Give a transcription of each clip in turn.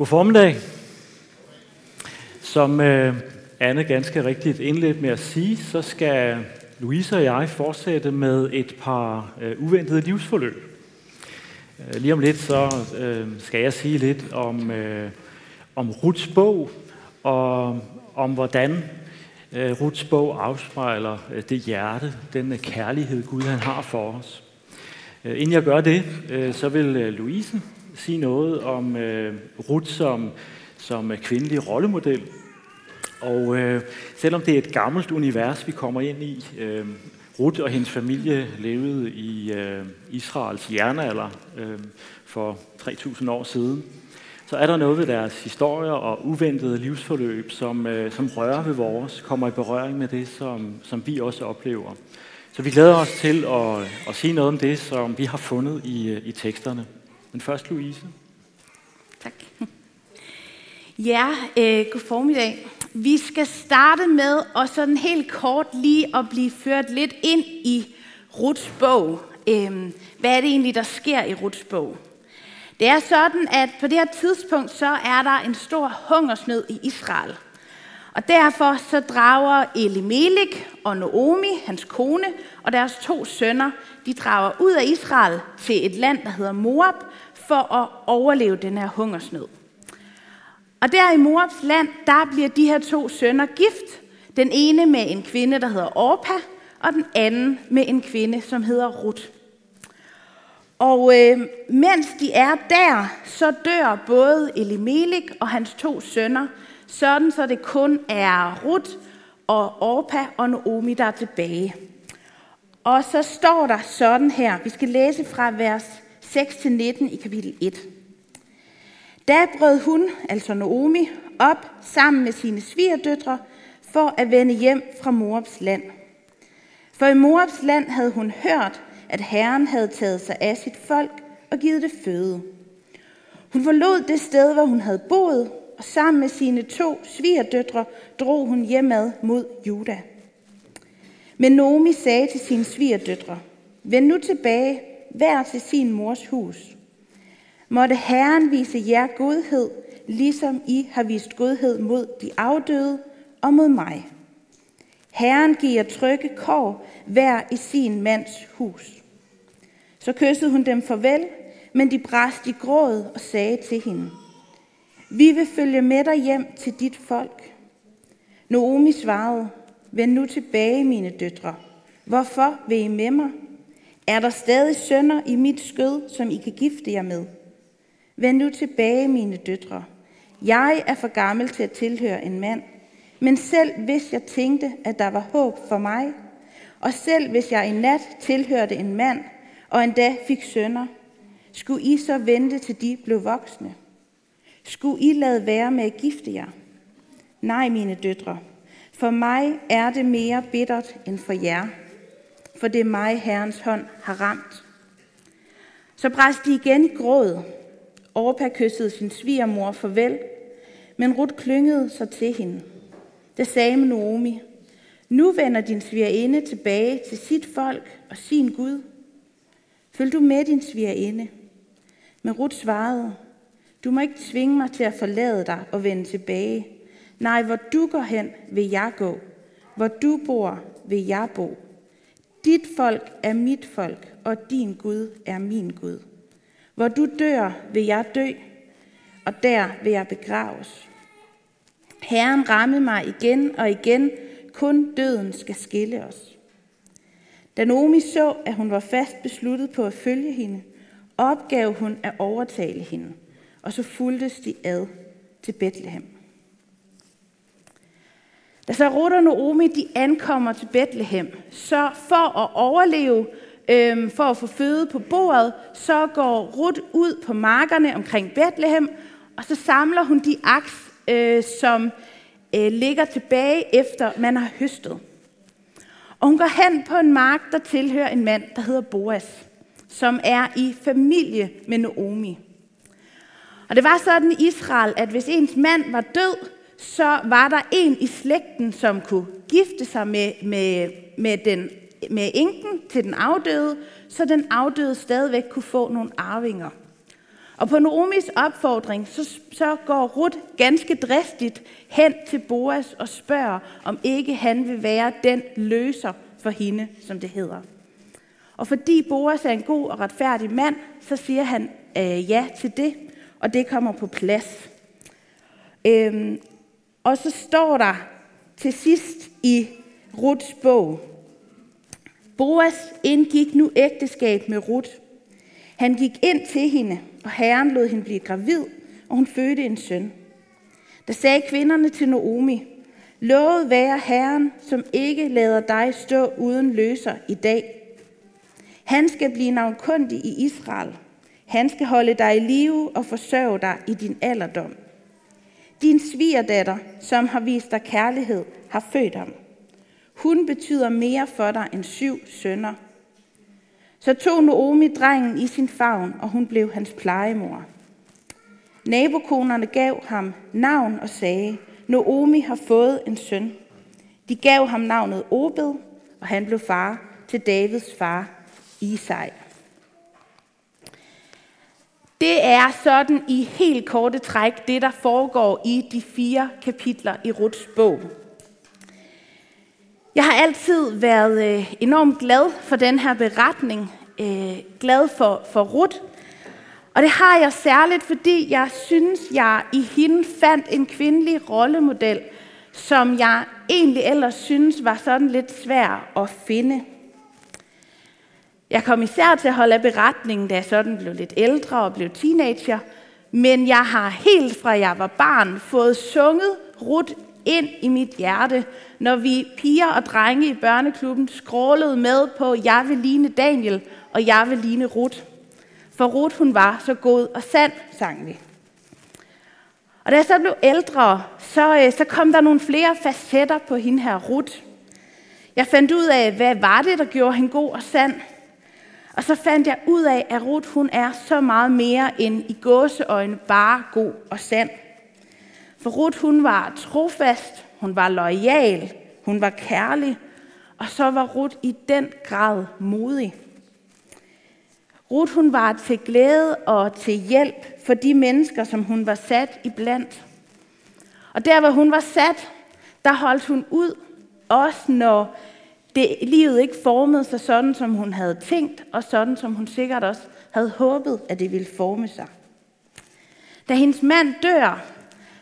God formiddag. Som øh, Anne ganske rigtigt indledt med at sige, så skal Louise og jeg fortsætte med et par øh, uventede livsforløb. Øh, lige om lidt så øh, skal jeg sige lidt om, øh, om Ruts bog, og om hvordan øh, Ruts bog afspejler øh, det hjerte, den øh, kærlighed Gud han har for os. Øh, inden jeg gør det, øh, så vil øh, Louise sige noget om øh, Ruth som, som kvindelig rollemodel. Og øh, selvom det er et gammelt univers, vi kommer ind i, øh, Ruth og hendes familie levede i øh, Israels jernalder øh, for 3.000 år siden, så er der noget ved deres historier og uventede livsforløb, som, øh, som rører ved vores, kommer i berøring med det, som, som vi også oplever. Så vi glæder os til at, at sige noget om det, som vi har fundet i, øh, i teksterne. Men først Louise. Tak. Ja, øh, god formiddag. Vi skal starte med at sådan helt kort lige at blive ført lidt ind i Ruts bog. Øh, hvad er det egentlig, der sker i Ruts bog? Det er sådan, at på det her tidspunkt, så er der en stor hungersnød i Israel. Og derfor så drager Elimelek og Naomi, hans kone, og deres to sønner, de drager ud af Israel til et land, der hedder Moab, for at overleve den her hungersnød. Og der i Moabs land, der bliver de her to sønner gift. Den ene med en kvinde, der hedder Orpa, og den anden med en kvinde, som hedder Ruth. Og øh, mens de er der, så dør både Elimelek og hans to sønner, sådan så det kun er Ruth og Orpa og Naomi, der er tilbage. Og så står der sådan her, vi skal læse fra vers 6-19 i kapitel 1. Da brød hun, altså Naomi, op sammen med sine svigerdøtre for at vende hjem fra Moabs land. For i Moabs land havde hun hørt, at Herren havde taget sig af sit folk og givet det føde. Hun forlod det sted, hvor hun havde boet, og sammen med sine to svigerdøtre drog hun hjemad mod Juda. Men Naomi sagde til sine svigerdøtre, Vend nu tilbage, hver til sin mors hus. Måtte Herren vise jer godhed, ligesom I har vist godhed mod de afdøde og mod mig. Herren giver trygge kår hver i sin mands hus. Så kyssede hun dem farvel, men de brast i gråd og sagde til hende, Vi vil følge med dig hjem til dit folk. Naomi svarede, Vend nu tilbage, mine døtre. Hvorfor vil I med mig? Er der stadig sønner i mit skød, som I kan gifte jer med? Vend nu tilbage, mine døtre. Jeg er for gammel til at tilhøre en mand, men selv hvis jeg tænkte, at der var håb for mig, og selv hvis jeg i nat tilhørte en mand, og endda fik sønner, skulle I så vente til de blev voksne? Skulle I lade være med at gifte jer? Nej, mine døtre, for mig er det mere bittert end for jer, for det mig, Herrens hånd har ramt. Så brast de igen i gråd. Orpa kyssede sin svigermor farvel, men Rut klyngede sig til hende. Det sagde Naomi, nu vender din svigerinde tilbage til sit folk og sin Gud. Følg du med din svigerinde? Men Rut svarede, du må ikke tvinge mig til at forlade dig og vende tilbage. Nej, hvor du går hen, vil jeg gå. Hvor du bor, vil jeg bo. Dit folk er mit folk, og din Gud er min Gud. Hvor du dør, vil jeg dø, og der vil jeg begraves. Herren rammede mig igen og igen, kun døden skal skille os. Da Naomi så, at hun var fast besluttet på at følge hende, opgav hun at overtale hende, og så fuldtes de ad til Bethlehem. Da så Ruth og Naomi de ankommer til Bethlehem, så for at overleve, øhm, for at få føde på bordet, så går Ruth ud på markerne omkring Bethlehem, og så samler hun de aks, øh, som øh, ligger tilbage efter man har høstet. Og hun går hen på en mark, der tilhører en mand, der hedder Boas, som er i familie med Naomi. Og det var sådan i Israel, at hvis ens mand var død, så var der en i slægten, som kunne gifte sig med, med, med, den, med enken til den afdøde, så den afdøde stadigvæk kunne få nogle arvinger. Og på Noomis opfordring, så, så går Ruth ganske dristigt hen til Boas og spørger, om ikke han vil være den løser for hende, som det hedder. Og fordi Boas er en god og retfærdig mand, så siger han øh, ja til det, og det kommer på plads. Øhm, og så står der til sidst i Ruths bog, Boas indgik nu ægteskab med Rut. Han gik ind til hende, og herren lod hende blive gravid, og hun fødte en søn. Der sagde kvinderne til Naomi, Lovet være Herren, som ikke lader dig stå uden løser i dag. Han skal blive navnkundig i Israel. Han skal holde dig i live og forsørge dig i din alderdom. Din svigerdatter, som har vist dig kærlighed, har født ham. Hun betyder mere for dig end syv sønner. Så tog Naomi drengen i sin favn, og hun blev hans plejemor. Nabokonerne gav ham navn og sagde, Naomi har fået en søn. De gav ham navnet Obed, og han blev far til Davids far, Isai. Det er sådan i helt korte træk det, der foregår i de fire kapitler i Ruts bog. Jeg har altid været øh, enormt glad for den her beretning, øh, glad for, for Ruth. Og det har jeg særligt, fordi jeg synes, jeg i hende fandt en kvindelig rollemodel, som jeg egentlig ellers synes var sådan lidt svær at finde. Jeg kom især til at holde af beretningen, da jeg sådan blev lidt ældre og blev teenager, men jeg har helt fra jeg var barn fået sunget rut ind i mit hjerte, når vi piger og drenge i børneklubben skrålede med på, jeg vil ligne Daniel, og jeg vil ligne Rut. For Rut, hun var så god og sand, sang vi. Og da jeg så blev ældre, så, øh, så kom der nogle flere facetter på hende her Rut. Jeg fandt ud af, hvad var det, der gjorde hende god og sand. Og så fandt jeg ud af, at Ruth hun er så meget mere end i gåseøjne bare god og sand. For Ruth hun var trofast, hun var lojal, hun var kærlig, og så var Ruth i den grad modig. Ruth hun var til glæde og til hjælp for de mennesker, som hun var sat i blandt. Og der, hvor hun var sat, der holdt hun ud, også når det, livet ikke formede sig sådan, som hun havde tænkt, og sådan, som hun sikkert også havde håbet, at det ville forme sig. Da hendes mand dør,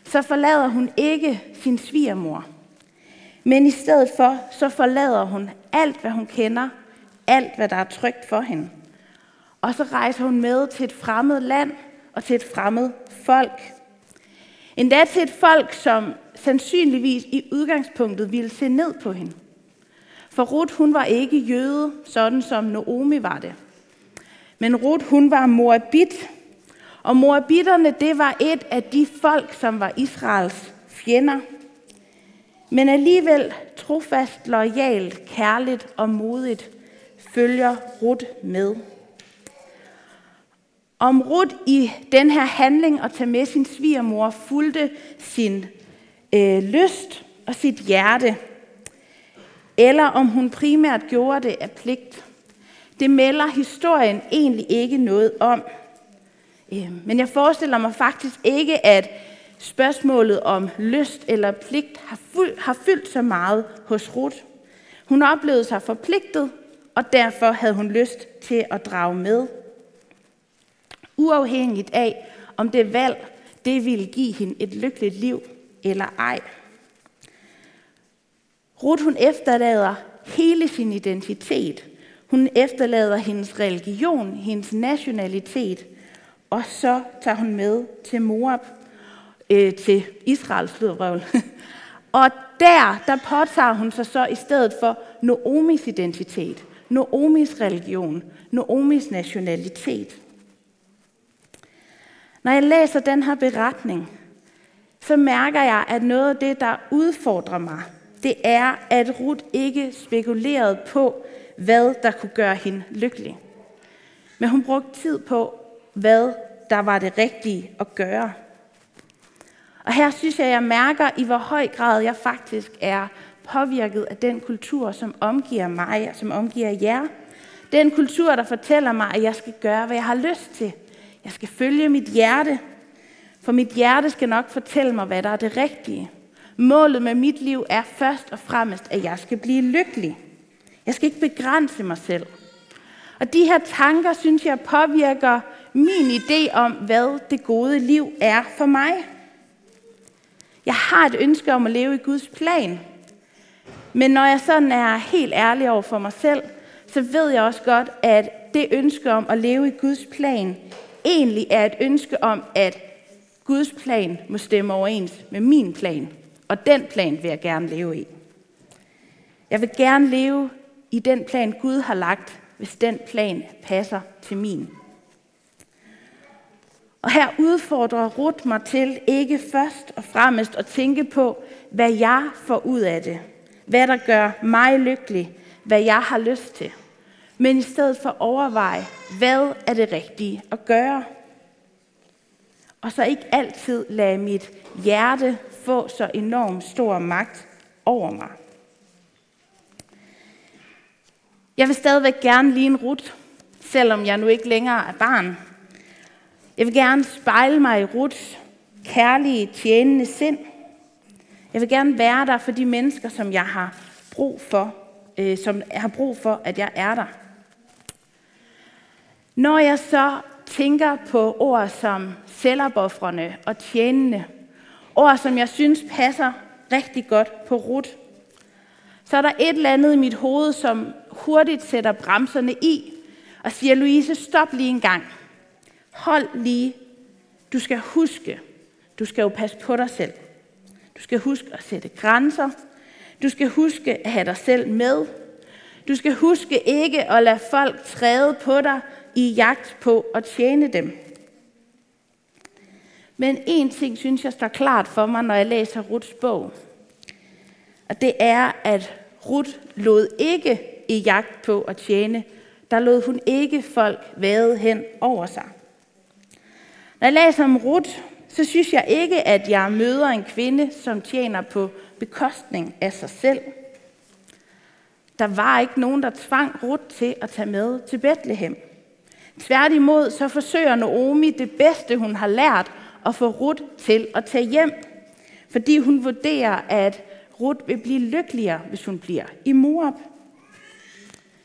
så forlader hun ikke sin svigermor. Men i stedet for, så forlader hun alt, hvad hun kender, alt, hvad der er trygt for hende. Og så rejser hun med til et fremmed land og til et fremmed folk. Endda til et folk, som sandsynligvis i udgangspunktet ville se ned på hende. For Ruth, hun var ikke jøde, sådan som Naomi var det. Men Ruth, hun var moabit, og moabitterne, det var et af de folk, som var Israels fjender. Men alligevel trofast, lojalt, kærligt og modigt følger Ruth med. Om Ruth i den her handling at tage med sin svigermor fulgte sin øh, lyst og sit hjerte, eller om hun primært gjorde det af pligt. Det melder historien egentlig ikke noget om. Øhm, men jeg forestiller mig faktisk ikke, at spørgsmålet om lyst eller pligt har, fuld, har fyldt så meget hos Ruth. Hun oplevede sig forpligtet, og derfor havde hun lyst til at drage med. Uafhængigt af, om det valg, det ville give hende et lykkeligt liv eller ej. Ruth hun efterlader hele sin identitet. Hun efterlader hendes religion, hendes nationalitet, og så tager hun med til Moab, øh, til Israels flodrøvl. og der, der påtager hun sig så i stedet for Noomis identitet, Noomis religion, Noomis nationalitet. Når jeg læser den her beretning, så mærker jeg, at noget af det, der udfordrer mig, det er, at Ruth ikke spekulerede på, hvad der kunne gøre hende lykkelig. Men hun brugte tid på, hvad der var det rigtige at gøre. Og her synes jeg, jeg mærker, i hvor høj grad jeg faktisk er påvirket af den kultur, som omgiver mig og som omgiver jer. Den kultur, der fortæller mig, at jeg skal gøre, hvad jeg har lyst til. Jeg skal følge mit hjerte, for mit hjerte skal nok fortælle mig, hvad der er det rigtige. Målet med mit liv er først og fremmest, at jeg skal blive lykkelig. Jeg skal ikke begrænse mig selv. Og de her tanker, synes jeg, påvirker min idé om, hvad det gode liv er for mig. Jeg har et ønske om at leve i Guds plan. Men når jeg sådan er helt ærlig over for mig selv, så ved jeg også godt, at det ønske om at leve i Guds plan egentlig er et ønske om, at Guds plan må stemme overens med min plan. Og den plan vil jeg gerne leve i. Jeg vil gerne leve i den plan, Gud har lagt, hvis den plan passer til min. Og her udfordrer Ruth mig til ikke først og fremmest at tænke på, hvad jeg får ud af det. Hvad der gør mig lykkelig. Hvad jeg har lyst til. Men i stedet for overveje, hvad er det rigtige at gøre. Og så ikke altid lade mit hjerte få så enormt stor magt over mig. Jeg vil stadigvæk gerne ligne Rut, selvom jeg nu ikke længere er barn. Jeg vil gerne spejle mig i Ruts kærlige, tjenende sind. Jeg vil gerne være der for de mennesker, som jeg har brug for, øh, som jeg har brug for, at jeg er der. Når jeg så tænker på ord som selvopoffrende og tjenende, ord som jeg synes passer rigtig godt på Rut. så er der et eller andet i mit hoved, som hurtigt sætter bremserne i og siger, Louise, stop lige en gang. Hold lige. Du skal huske, du skal jo passe på dig selv. Du skal huske at sætte grænser. Du skal huske at have dig selv med. Du skal huske ikke at lade folk træde på dig i jagt på at tjene dem. Men en ting synes jeg står klart for mig, når jeg læser Ruths bog. Og det er, at Ruth lod ikke i jagt på at tjene. Der lod hun ikke folk vade hen over sig. Når jeg læser om Ruth, så synes jeg ikke, at jeg møder en kvinde, som tjener på bekostning af sig selv. Der var ikke nogen, der tvang Ruth til at tage med til Bethlehem. Tværtimod så forsøger Naomi det bedste, hun har lært, at få Ruth til at tage hjem. Fordi hun vurderer, at Ruth vil blive lykkeligere, hvis hun bliver i Moab.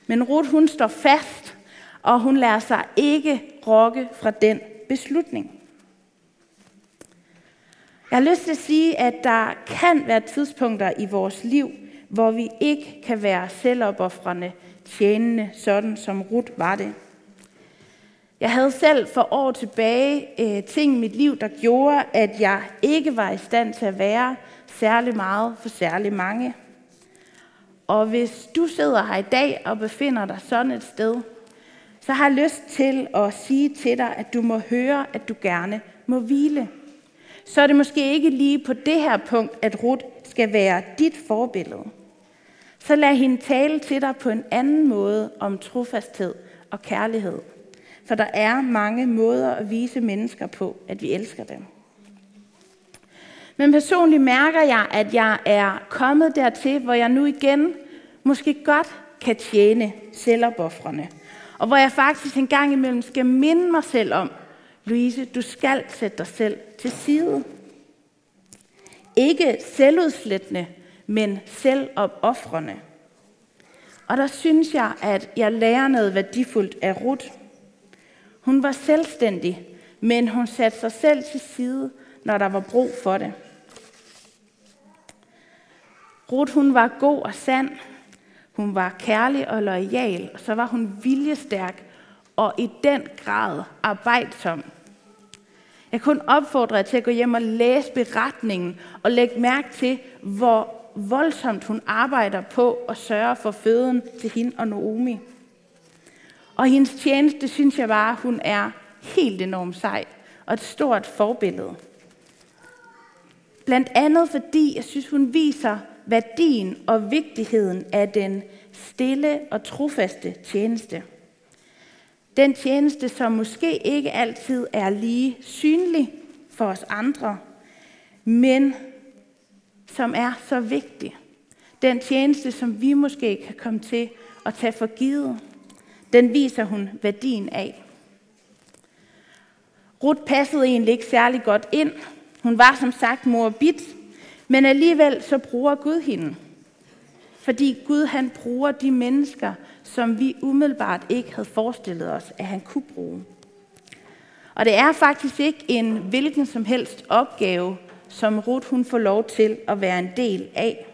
Men Ruth, hun står fast, og hun lader sig ikke rokke fra den beslutning. Jeg har lyst til at sige, at der kan være tidspunkter i vores liv, hvor vi ikke kan være selvopoffrende, tjenende, sådan som Ruth var det. Jeg havde selv for år tilbage øh, ting i mit liv, der gjorde, at jeg ikke var i stand til at være særlig meget for særlig mange. Og hvis du sidder her i dag og befinder dig sådan et sted, så har jeg lyst til at sige til dig, at du må høre, at du gerne må hvile. Så er det måske ikke lige på det her punkt, at Ruth skal være dit forbillede. Så lad hende tale til dig på en anden måde om trofasthed og kærlighed. For der er mange måder at vise mennesker på, at vi elsker dem. Men personligt mærker jeg, at jeg er kommet dertil, hvor jeg nu igen måske godt kan tjene selvopoffrende. Og hvor jeg faktisk en gang imellem skal minde mig selv om, Louise, du skal sætte dig selv til side. Ikke selvudslættende, men selvopoffrende. Og der synes jeg, at jeg lærer noget værdifuldt af Ruth. Hun var selvstændig, men hun satte sig selv til side, når der var brug for det. Ruth, hun var god og sand. Hun var kærlig og lojal, og så var hun viljestærk og i den grad arbejdsom. Jeg kunne opfordre jer til at gå hjem og læse beretningen og lægge mærke til, hvor voldsomt hun arbejder på at sørge for føden til hende og Naomi. Og hendes tjeneste synes jeg bare, hun er helt enormt sej og et stort forbillede. Blandt andet fordi jeg synes, hun viser værdien og vigtigheden af den stille og trofaste tjeneste. Den tjeneste, som måske ikke altid er lige synlig for os andre, men som er så vigtig. Den tjeneste, som vi måske kan komme til at tage for givet, den viser hun værdien af. Ruth passede egentlig ikke særlig godt ind. Hun var som sagt morbid, men alligevel så bruger Gud hende. Fordi Gud han bruger de mennesker, som vi umiddelbart ikke havde forestillet os, at han kunne bruge. Og det er faktisk ikke en hvilken som helst opgave, som Ruth hun får lov til at være en del af.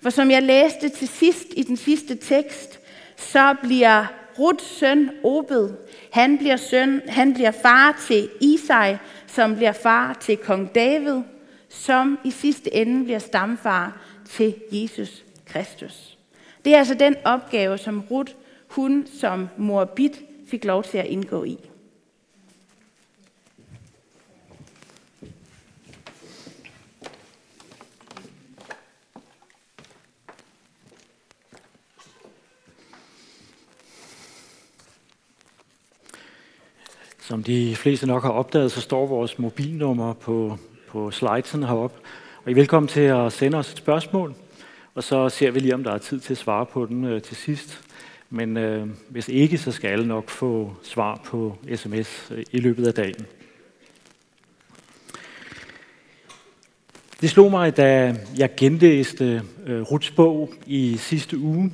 For som jeg læste til sidst i den sidste tekst, så bliver Ruts søn Obed, han bliver, søn, han bliver far til Isai, som bliver far til kong David, som i sidste ende bliver stamfar til Jesus Kristus. Det er altså den opgave, som Rut, hun som morbid, fik lov til at indgå i. Som de fleste nok har opdaget, så står vores mobilnummer på, på slidesen heroppe. Og I er velkommen til at sende os et spørgsmål, og så ser vi lige, om der er tid til at svare på den øh, til sidst. Men øh, hvis ikke, så skal alle nok få svar på sms øh, i løbet af dagen. Det slog mig, da jeg genlæste øh, Ruts bog i sidste uge,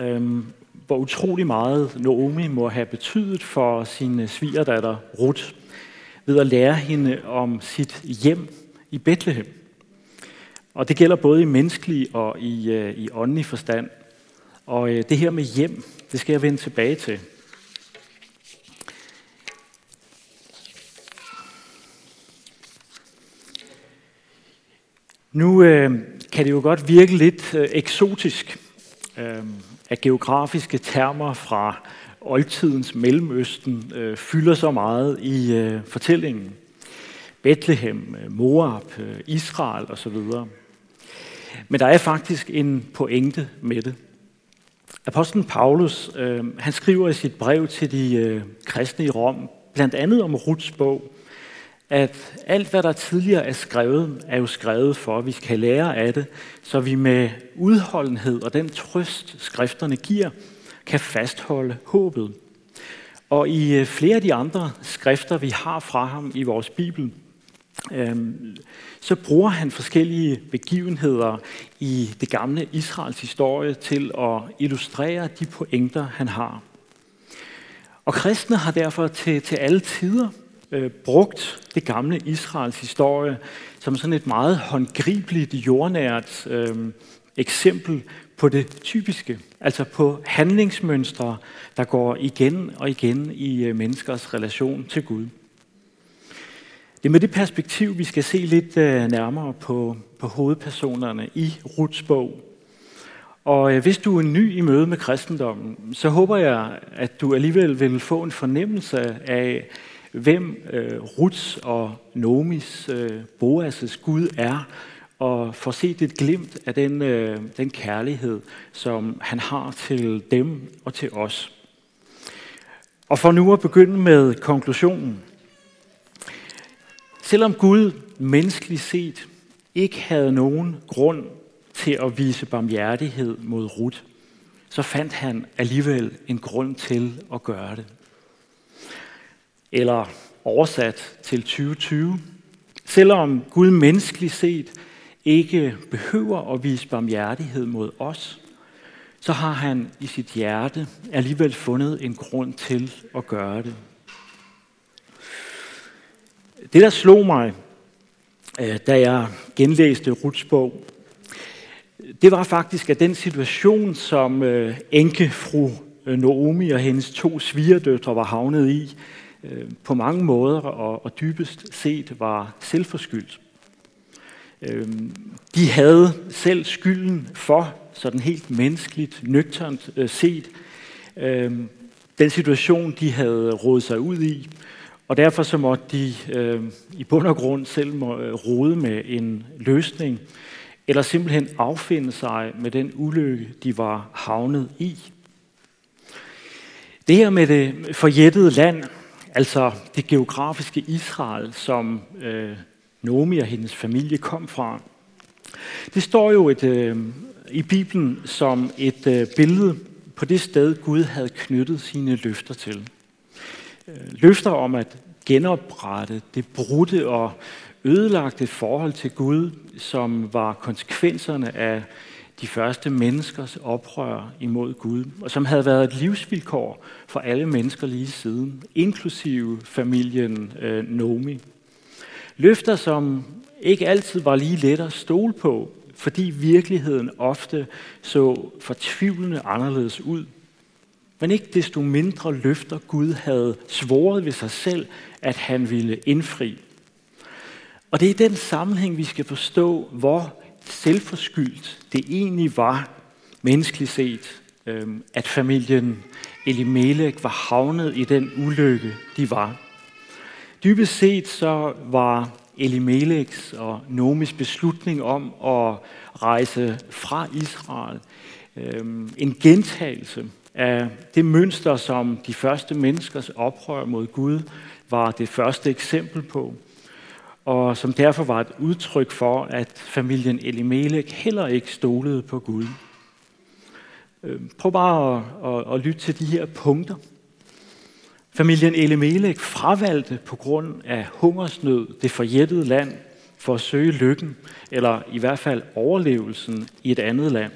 øh, hvor utrolig meget Naomi må have betydet for sin svigerdatter Ruth ved at lære hende om sit hjem i Bethlehem. Og det gælder både i menneskelig og i, øh, i åndelig forstand. Og øh, det her med hjem, det skal jeg vende tilbage til. Nu øh, kan det jo godt virke lidt øh, eksotisk, øh, at geografiske termer fra oldtidens Mellemøsten øh, fylder så meget i øh, fortællingen. Bethlehem, øh, Moab, øh, Israel osv. Men der er faktisk en pointe med det. Apostlen Paulus, øh, han skriver i sit brev til de øh, kristne i Rom, blandt andet om Ruts bog, at alt, hvad der tidligere er skrevet, er jo skrevet for, at vi skal lære af det, så vi med udholdenhed og den trøst, skrifterne giver, kan fastholde håbet. Og i øh, flere af de andre skrifter, vi har fra ham i vores Bibel, øhm, så bruger han forskellige begivenheder i det gamle Israels historie til at illustrere de pointer, han har. Og kristne har derfor til, til alle tider øh, brugt det gamle Israels historie som sådan et meget håndgribeligt, jordnært øh, eksempel på det typiske, altså på handlingsmønstre, der går igen og igen i øh, menneskers relation til Gud. Det er med det perspektiv, vi skal se lidt øh, nærmere på, på hovedpersonerne i Ruts bog. Og øh, hvis du er ny i møde med kristendommen, så håber jeg, at du alligevel vil få en fornemmelse af, hvem øh, Ruts og Nomis, øh, Boas' Gud er, og få set et glimt af den, øh, den kærlighed, som han har til dem og til os. Og for nu at begynde med konklusionen. Selvom Gud menneskeligt set ikke havde nogen grund til at vise barmhjertighed mod Ruth, så fandt han alligevel en grund til at gøre det eller oversat til 2020. Selvom Gud menneskeligt set ikke behøver at vise barmhjertighed mod os, så har han i sit hjerte alligevel fundet en grund til at gøre det. Det, der slog mig, øh, da jeg genlæste Ruts bog, det var faktisk, at den situation, som øh, enkefru øh, Naomi og hendes to svigerdøtre var havnet i, Øh, på mange måder og, og dybest set var selvforskyldt. Øh, de havde selv skylden for, sådan helt menneskeligt, nøgternt øh, set, øhm, den situation, de havde rådet sig ud i, og derfor så måtte de øh, i bund og grund selv må, øh, rode med en løsning, eller simpelthen affinde sig med den ulykke, de var havnet i. Det her med det forjættede land, altså det geografiske Israel, som øh, Nomi og hendes familie kom fra. Det står jo et, øh, i Bibelen som et øh, billede på det sted, Gud havde knyttet sine løfter til. Øh, løfter om, at genoprette det brudte og ødelagte forhold til Gud, som var konsekvenserne af de første menneskers oprør imod Gud, og som havde været et livsvilkår for alle mennesker lige siden, inklusive familien øh, Nomi. Løfter, som ikke altid var lige let at stole på, fordi virkeligheden ofte så fortvivlende anderledes ud. Men ikke desto mindre løfter Gud havde svoret ved sig selv, at han ville indfri. Og det er i den sammenhæng, vi skal forstå, hvor selvforskyldt det egentlig var, menneskeligt set, øhm, at familien Elimelech var havnet i den ulykke, de var. Dybest set så var Elimelechs og Nomis beslutning om at rejse fra Israel øhm, en gentagelse af det mønster, som de første menneskers oprør mod Gud var det første eksempel på, og som derfor var et udtryk for, at familien Elimelech heller ikke stolede på Gud. Øhm, prøv bare at, at, at lytte til de her punkter. Familien Elimelech fravalgte på grund af hungersnød det forjættede land for at søge lykken, eller i hvert fald overlevelsen i et andet land.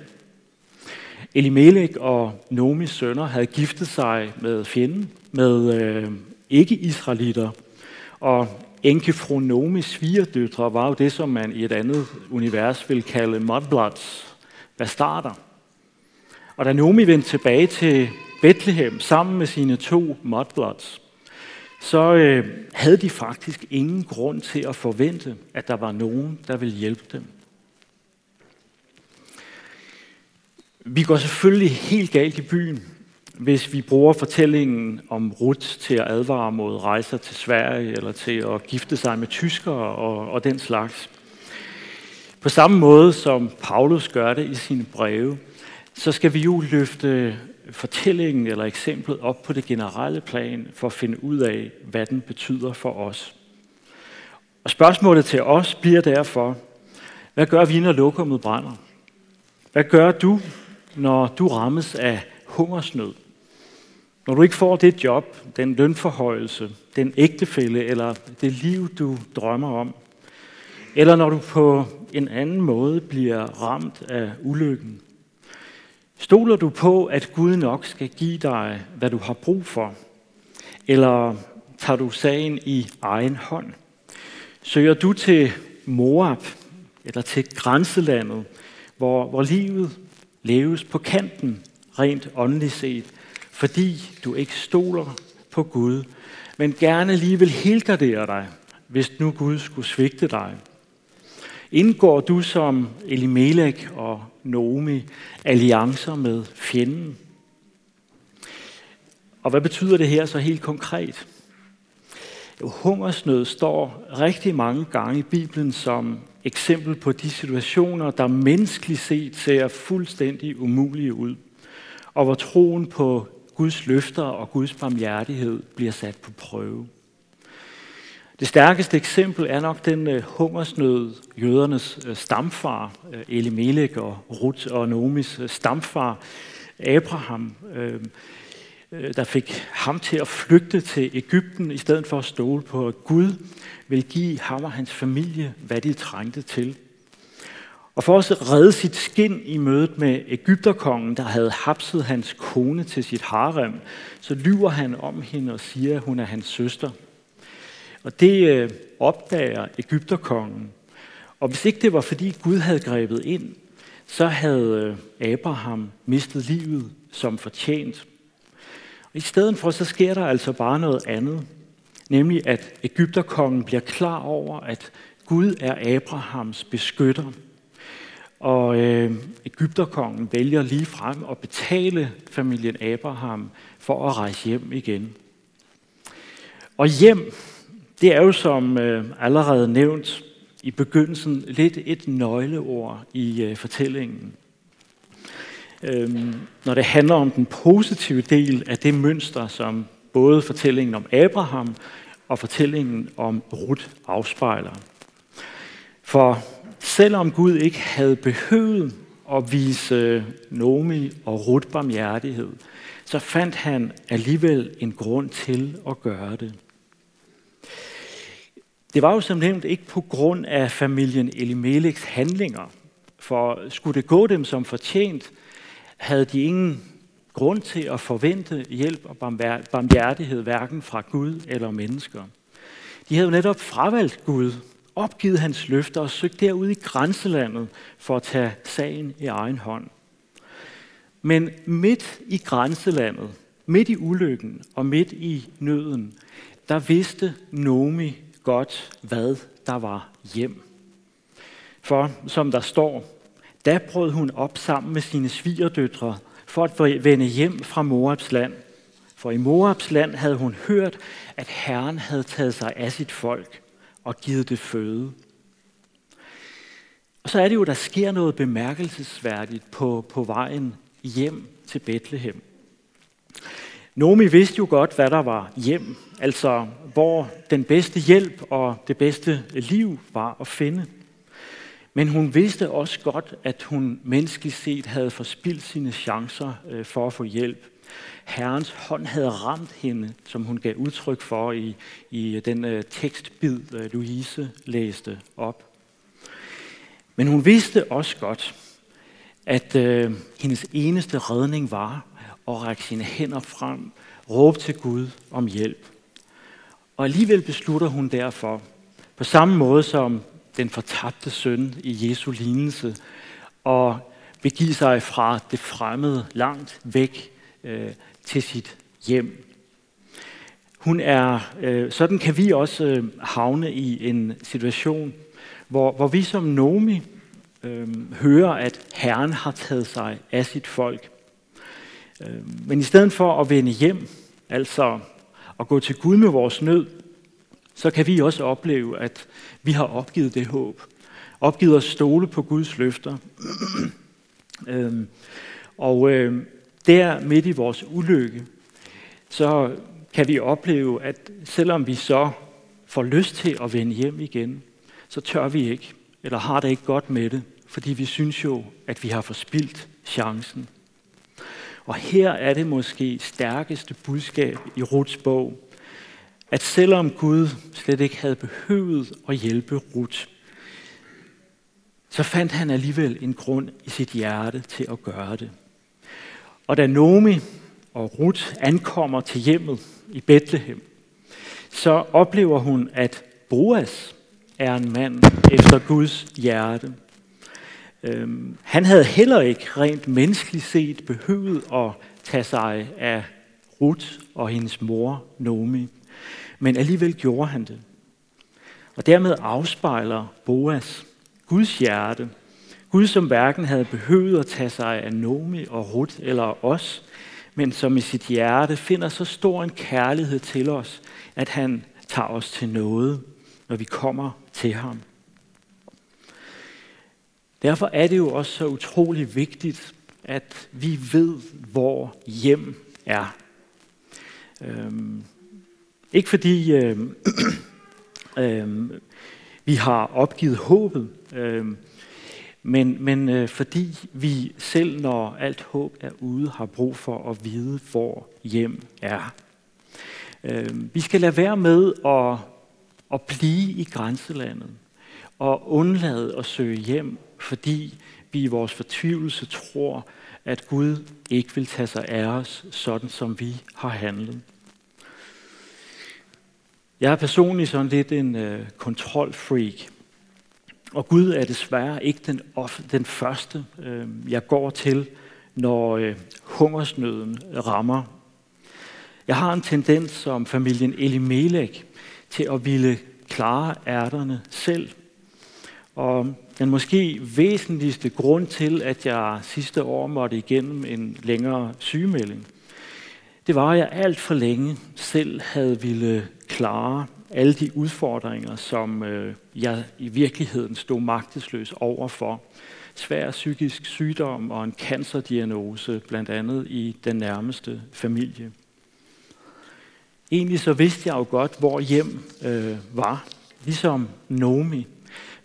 Elimelech og Nomis sønner havde giftet sig med fjenden, med øh, ikke-israelitter, og Enkefronome svigerdøtre var jo det, som man i et andet univers vil kalde mudbloods, bastarder. Og da Nomi vendte tilbage til Bethlehem sammen med sine to mudbloods, så øh, havde de faktisk ingen grund til at forvente, at der var nogen, der ville hjælpe dem. Vi går selvfølgelig helt galt i byen, hvis vi bruger fortællingen om Ruth til at advare mod rejser til Sverige eller til at gifte sig med tyskere og, og den slags. På samme måde som Paulus gør det i sine breve, så skal vi jo løfte fortællingen eller eksemplet op på det generelle plan for at finde ud af, hvad den betyder for os. Og spørgsmålet til os bliver derfor, hvad gør vi, når lokummet brænder? Hvad gør du, når du rammes af hungersnød? Når du ikke får det job, den lønforhøjelse, den ægtefælle eller det liv, du drømmer om? Eller når du på en anden måde bliver ramt af ulykken? Stoler du på, at Gud nok skal give dig, hvad du har brug for? Eller tager du sagen i egen hånd? Søger du til Moab eller til grænselandet, hvor, hvor livet leves på kanten, rent åndeligt set, fordi du ikke stoler på Gud, men gerne lige vil helgardere dig, hvis nu Gud skulle svigte dig. Indgår du som Elimelech og Naomi alliancer med fjenden? Og hvad betyder det her så helt konkret? Jo, hungersnød står rigtig mange gange i Bibelen som eksempel på de situationer, der menneskeligt set ser fuldstændig umulige ud, og hvor troen på Guds løfter og Guds barmhjertighed bliver sat på prøve. Det stærkeste eksempel er nok den øh, hungersnød, jødernes øh, stamfar, øh, Elimelech og Ruth og Nomis stamfar, Abraham, der fik ham til at flygte til Ægypten, i stedet for at stole på, at Gud vil give ham og hans familie, hvad de trængte til. Og for at redde sit skin i mødet med Ægypterkongen, der havde hapset hans kone til sit harem, så lyver han om hende og siger, at hun er hans søster. Og det øh, opdager Ægypterkongen. Og hvis ikke det var, fordi Gud havde grebet ind, så havde øh, Abraham mistet livet som fortjent. Og I stedet for, så sker der altså bare noget andet. Nemlig, at Ægypterkongen bliver klar over, at Gud er Abrahams beskytter. Og øh, Ægypterkongen vælger lige frem at betale familien Abraham for at rejse hjem igen. Og hjem, det er jo som øh, allerede nævnt i begyndelsen lidt et nøgleord i øh, fortællingen. Øhm, når det handler om den positive del af det mønster, som både fortællingen om Abraham og fortællingen om Ruth afspejler. For selvom Gud ikke havde behøvet at vise Nomi og Ruth barmhjertighed, så fandt han alligevel en grund til at gøre det. det var jo som nævnt ikke på grund af familien Elimeleks handlinger, for skulle det gå dem som fortjent, havde de ingen grund til at forvente hjælp og barmhjertighed, hverken fra Gud eller mennesker. De havde jo netop fravalgt Gud, opgivet hans løfter og søgt derude i grænselandet for at tage sagen i egen hånd. Men midt i grænselandet, midt i ulykken og midt i nøden, der vidste Nomi godt, hvad der var hjem. For som der står, da brød hun op sammen med sine svigerdøtre for at vende hjem fra Moabs land. For i Moabs land havde hun hørt, at Herren havde taget sig af sit folk og givet det føde. Og så er det jo, der sker noget bemærkelsesværdigt på, på vejen hjem til Bethlehem. Nomi vidste jo godt, hvad der var hjem, altså hvor den bedste hjælp og det bedste liv var at finde. Men hun vidste også godt, at hun menneskeligt set havde forspildt sine chancer øh, for at få hjælp. Herrens hånd havde ramt hende, som hun gav udtryk for i, i den øh, tekstbid, øh, Louise læste op. Men hun vidste også godt, at øh, hendes eneste redning var at række sine hænder frem, råbe til Gud om hjælp. Og alligevel beslutter hun derfor, på samme måde som den fortabte søn i Jesu lignelse, og begive sig fra det fremmede langt væk øh, til sit hjem. Hun er, øh, sådan kan vi også øh, havne i en situation, hvor, hvor vi som Nomi øh, hører, at Herren har taget sig af sit folk. Øh, men i stedet for at vende hjem, altså at gå til Gud med vores nød, så kan vi også opleve, at vi har opgivet det håb. Opgivet at stole på Guds løfter. øhm, og øh, der midt i vores ulykke, så kan vi opleve, at selvom vi så får lyst til at vende hjem igen, så tør vi ikke, eller har det ikke godt med det, fordi vi synes jo, at vi har forspildt chancen. Og her er det måske stærkeste budskab i Ruts bog, at selvom Gud slet ikke havde behøvet at hjælpe Ruth, så fandt han alligevel en grund i sit hjerte til at gøre det. Og da Nomi og Ruth ankommer til hjemmet i Bethlehem, så oplever hun, at Boas er en mand efter Guds hjerte. Øhm, han havde heller ikke rent menneskeligt set behøvet at tage sig af Ruth og hendes mor Nomi men alligevel gjorde han det. Og dermed afspejler Boas Guds hjerte. Gud, som hverken havde behøvet at tage sig af Nomi og Rut eller os, men som i sit hjerte finder så stor en kærlighed til os, at han tager os til noget, når vi kommer til ham. Derfor er det jo også så utrolig vigtigt, at vi ved, hvor hjem er. Øhm, ikke fordi øhm, øhm, vi har opgivet håbet, Øhm, men, men øh, fordi vi selv, når alt håb er ude, har brug for at vide, hvor hjem er. Øh, vi skal lade være med at, at blive i grænselandet og undlade at søge hjem, fordi vi i vores fortvivlelse tror, at Gud ikke vil tage sig af os, sådan som vi har handlet. Jeg er personligt sådan lidt en øh, kontrolfreak. Og Gud er desværre ikke den, den første, øh, jeg går til, når øh, hungersnøden rammer. Jeg har en tendens som familien Elimelech til at ville klare ærterne selv. Og den måske væsentligste grund til, at jeg sidste år måtte igennem en længere sygemelding, det var, at jeg alt for længe selv havde ville klare alle de udfordringer, som øh, jeg i virkeligheden stod magtesløs over for. Svær psykisk sygdom og en cancerdiagnose, blandt andet i den nærmeste familie. Egentlig så vidste jeg jo godt, hvor hjem øh, var, ligesom Nomi.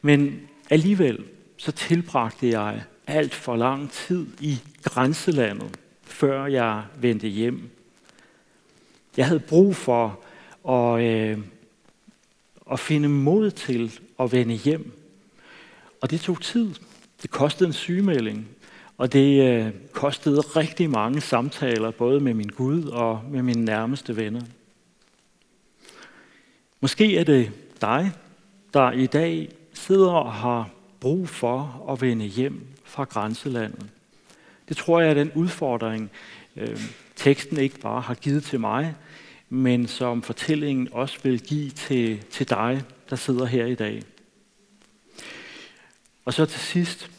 Men alligevel så tilbragte jeg alt for lang tid i grænselandet, før jeg vendte hjem. Jeg havde brug for at øh, at finde mod til at vende hjem. Og det tog tid. Det kostede en sygemelding, og det øh, kostede rigtig mange samtaler, både med min Gud og med mine nærmeste venner. Måske er det dig, der i dag sidder og har brug for at vende hjem fra grænselandet. Det tror jeg er den udfordring, øh, teksten ikke bare har givet til mig, men som fortællingen også vil give til, til dig, der sidder her i dag. Og så til sidst.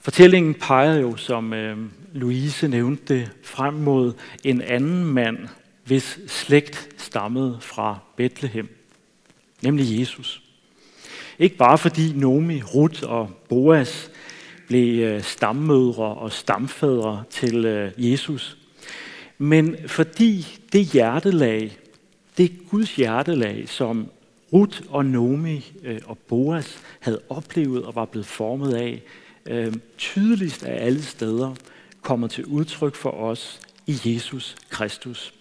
Fortællingen peger jo, som øh, Louise nævnte det, frem mod en anden mand, hvis slægt stammede fra Bethlehem, nemlig Jesus. Ikke bare fordi Nomi, Ruth og Boas blev øh, stammødre og stamfædre til øh, Jesus, men fordi det hjertelag, det Guds hjertelag, som Ruth og Nomi øh, og Boas havde oplevet og var blevet formet af, øh, tydeligst af alle steder, kommer til udtryk for os i Jesus Kristus.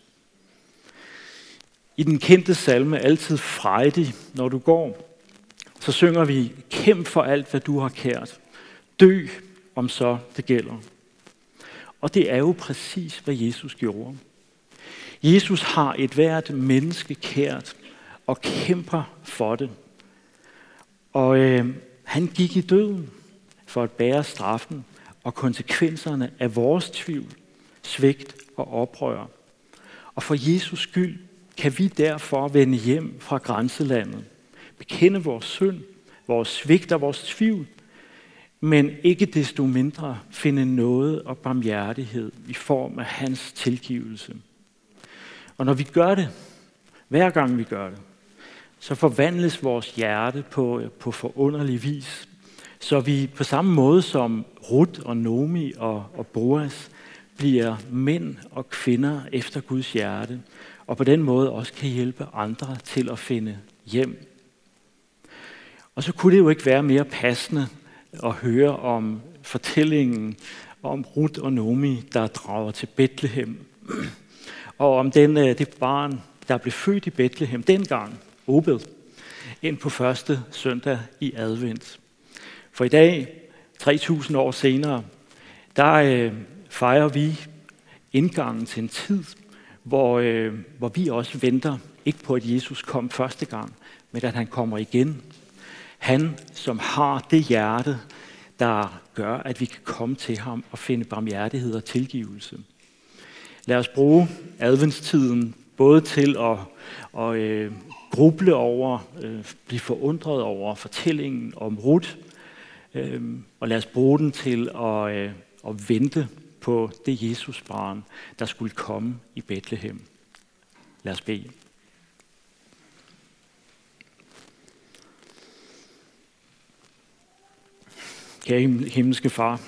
I den kendte salme, altid frejdig, når du går, så synger vi, kæmp for alt, hvad du har kært. Dø, om så det gælder. Og det er jo præcis, hvad Jesus gjorde. Jesus har et hvert menneske kært og kæmper for det. Og øh, han gik i døden for at bære straffen og konsekvenserne af vores tvivl, svigt og oprør. Og for Jesus skyld kan vi derfor vende hjem fra grænselandet, bekende vores synd, vores svigt og vores tvivl, men ikke desto mindre finde noget og barmhjertighed i form af hans tilgivelse. Og når vi gør det, hver gang vi gør det, så forvandles vores hjerte på, på forunderlig vis. Så vi på samme måde som Ruth og Nomi og, og Boas bliver mænd og kvinder efter Guds hjerte, og på den måde også kan hjælpe andre til at finde hjem. Og så kunne det jo ikke være mere passende at høre om fortællingen om Ruth og Nomi, der drager til Bethlehem, og om den, øh, det barn, der blev født i Bethlehem dengang, Obed, ind på første søndag i advent. For i dag, 3000 år senere, der øh, fejrer vi indgangen til en tid, hvor, øh, hvor vi også venter, ikke på at Jesus kom første gang, men at han kommer igen. Han, som har det hjerte, der gør, at vi kan komme til ham og finde barmhjertighed og tilgivelse. Lad os bruge adventstiden både til at, at øh, gruble over, øh, blive forundret over fortællingen om Ruth, øh, og lad os bruge den til at, øh, at vente på det Jesusbarn, der skulle komme i Bethlehem. Lad os bede. Kære himmelske far,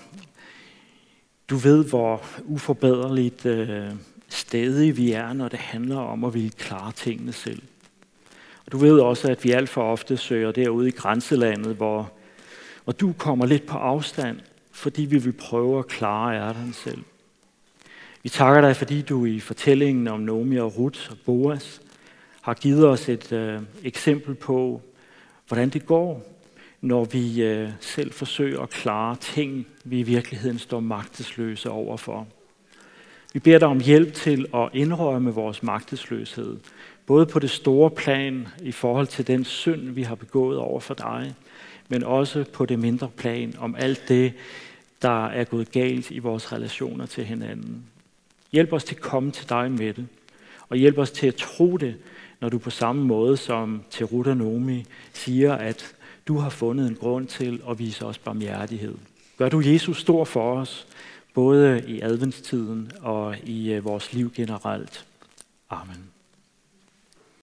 du ved, hvor uforbederligt øh, stadig vi er, når det handler om at ville klare tingene selv. Og du ved også, at vi alt for ofte søger derude i grænselandet, hvor, hvor du kommer lidt på afstand, fordi vi vil prøve at klare ærterne selv. Vi takker dig, fordi du i fortællingen om Nomi og Ruth og Boas har givet os et øh, eksempel på, hvordan det går, når vi øh, selv forsøger at klare ting, vi i virkeligheden står magtesløse overfor. Vi beder dig om hjælp til at indrømme vores magtesløshed, både på det store plan i forhold til den synd, vi har begået over for dig, men også på det mindre plan om alt det, der er gået galt i vores relationer til hinanden. Hjælp os til at komme til dig med det, og hjælp os til at tro det, når du på samme måde som til Ruth Nomi siger, at du har fundet en grund til at vise os barmhjertighed. Gør du Jesus stor for os, både i adventstiden og i øh, vores liv generelt. Amen.